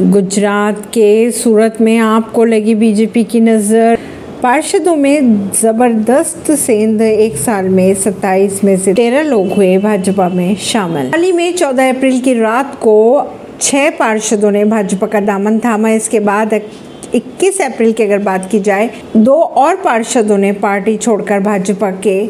गुजरात के सूरत में आपको लगी बीजेपी की नज़र। पार्षदों में ज़बरदस्त सेंध एक साल में 27 में से 13 लोग हुए भाजपा में शामिल। हाल ही में 14 अप्रैल की रात को छह पार्षदों ने भाजपा का दामन थामा। इसके बाद 21 अप्रैल की अगर बात की जाए, दो और पार्षदों ने पार्टी छोड़कर भाजपा के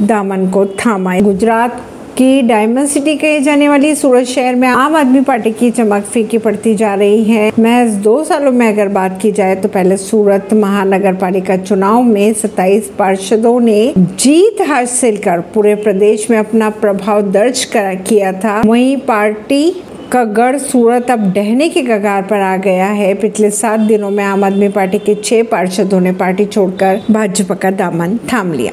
दामन को थामा गुजरात की डायमंड सिटी कही जाने वाली सूरत शहर में आम आदमी पार्टी की चमक फीकी पड़ती जा रही है। महज दो सालों में अगर बात की जाए तो पहले सूरत महानगर पालिका चुनाव में 27 पार्षदों ने जीत हासिल कर पूरे प्रदेश में अपना प्रभाव दर्ज कर किया था। वहीं पार्टी का गढ़ सूरत अब डहने के कगार पर आ गया है। पिछले सात दिनों में आम आदमी पार्टी के छह पार्षदों ने पार्टी छोड़कर भाजपा का दामन थाम लिया।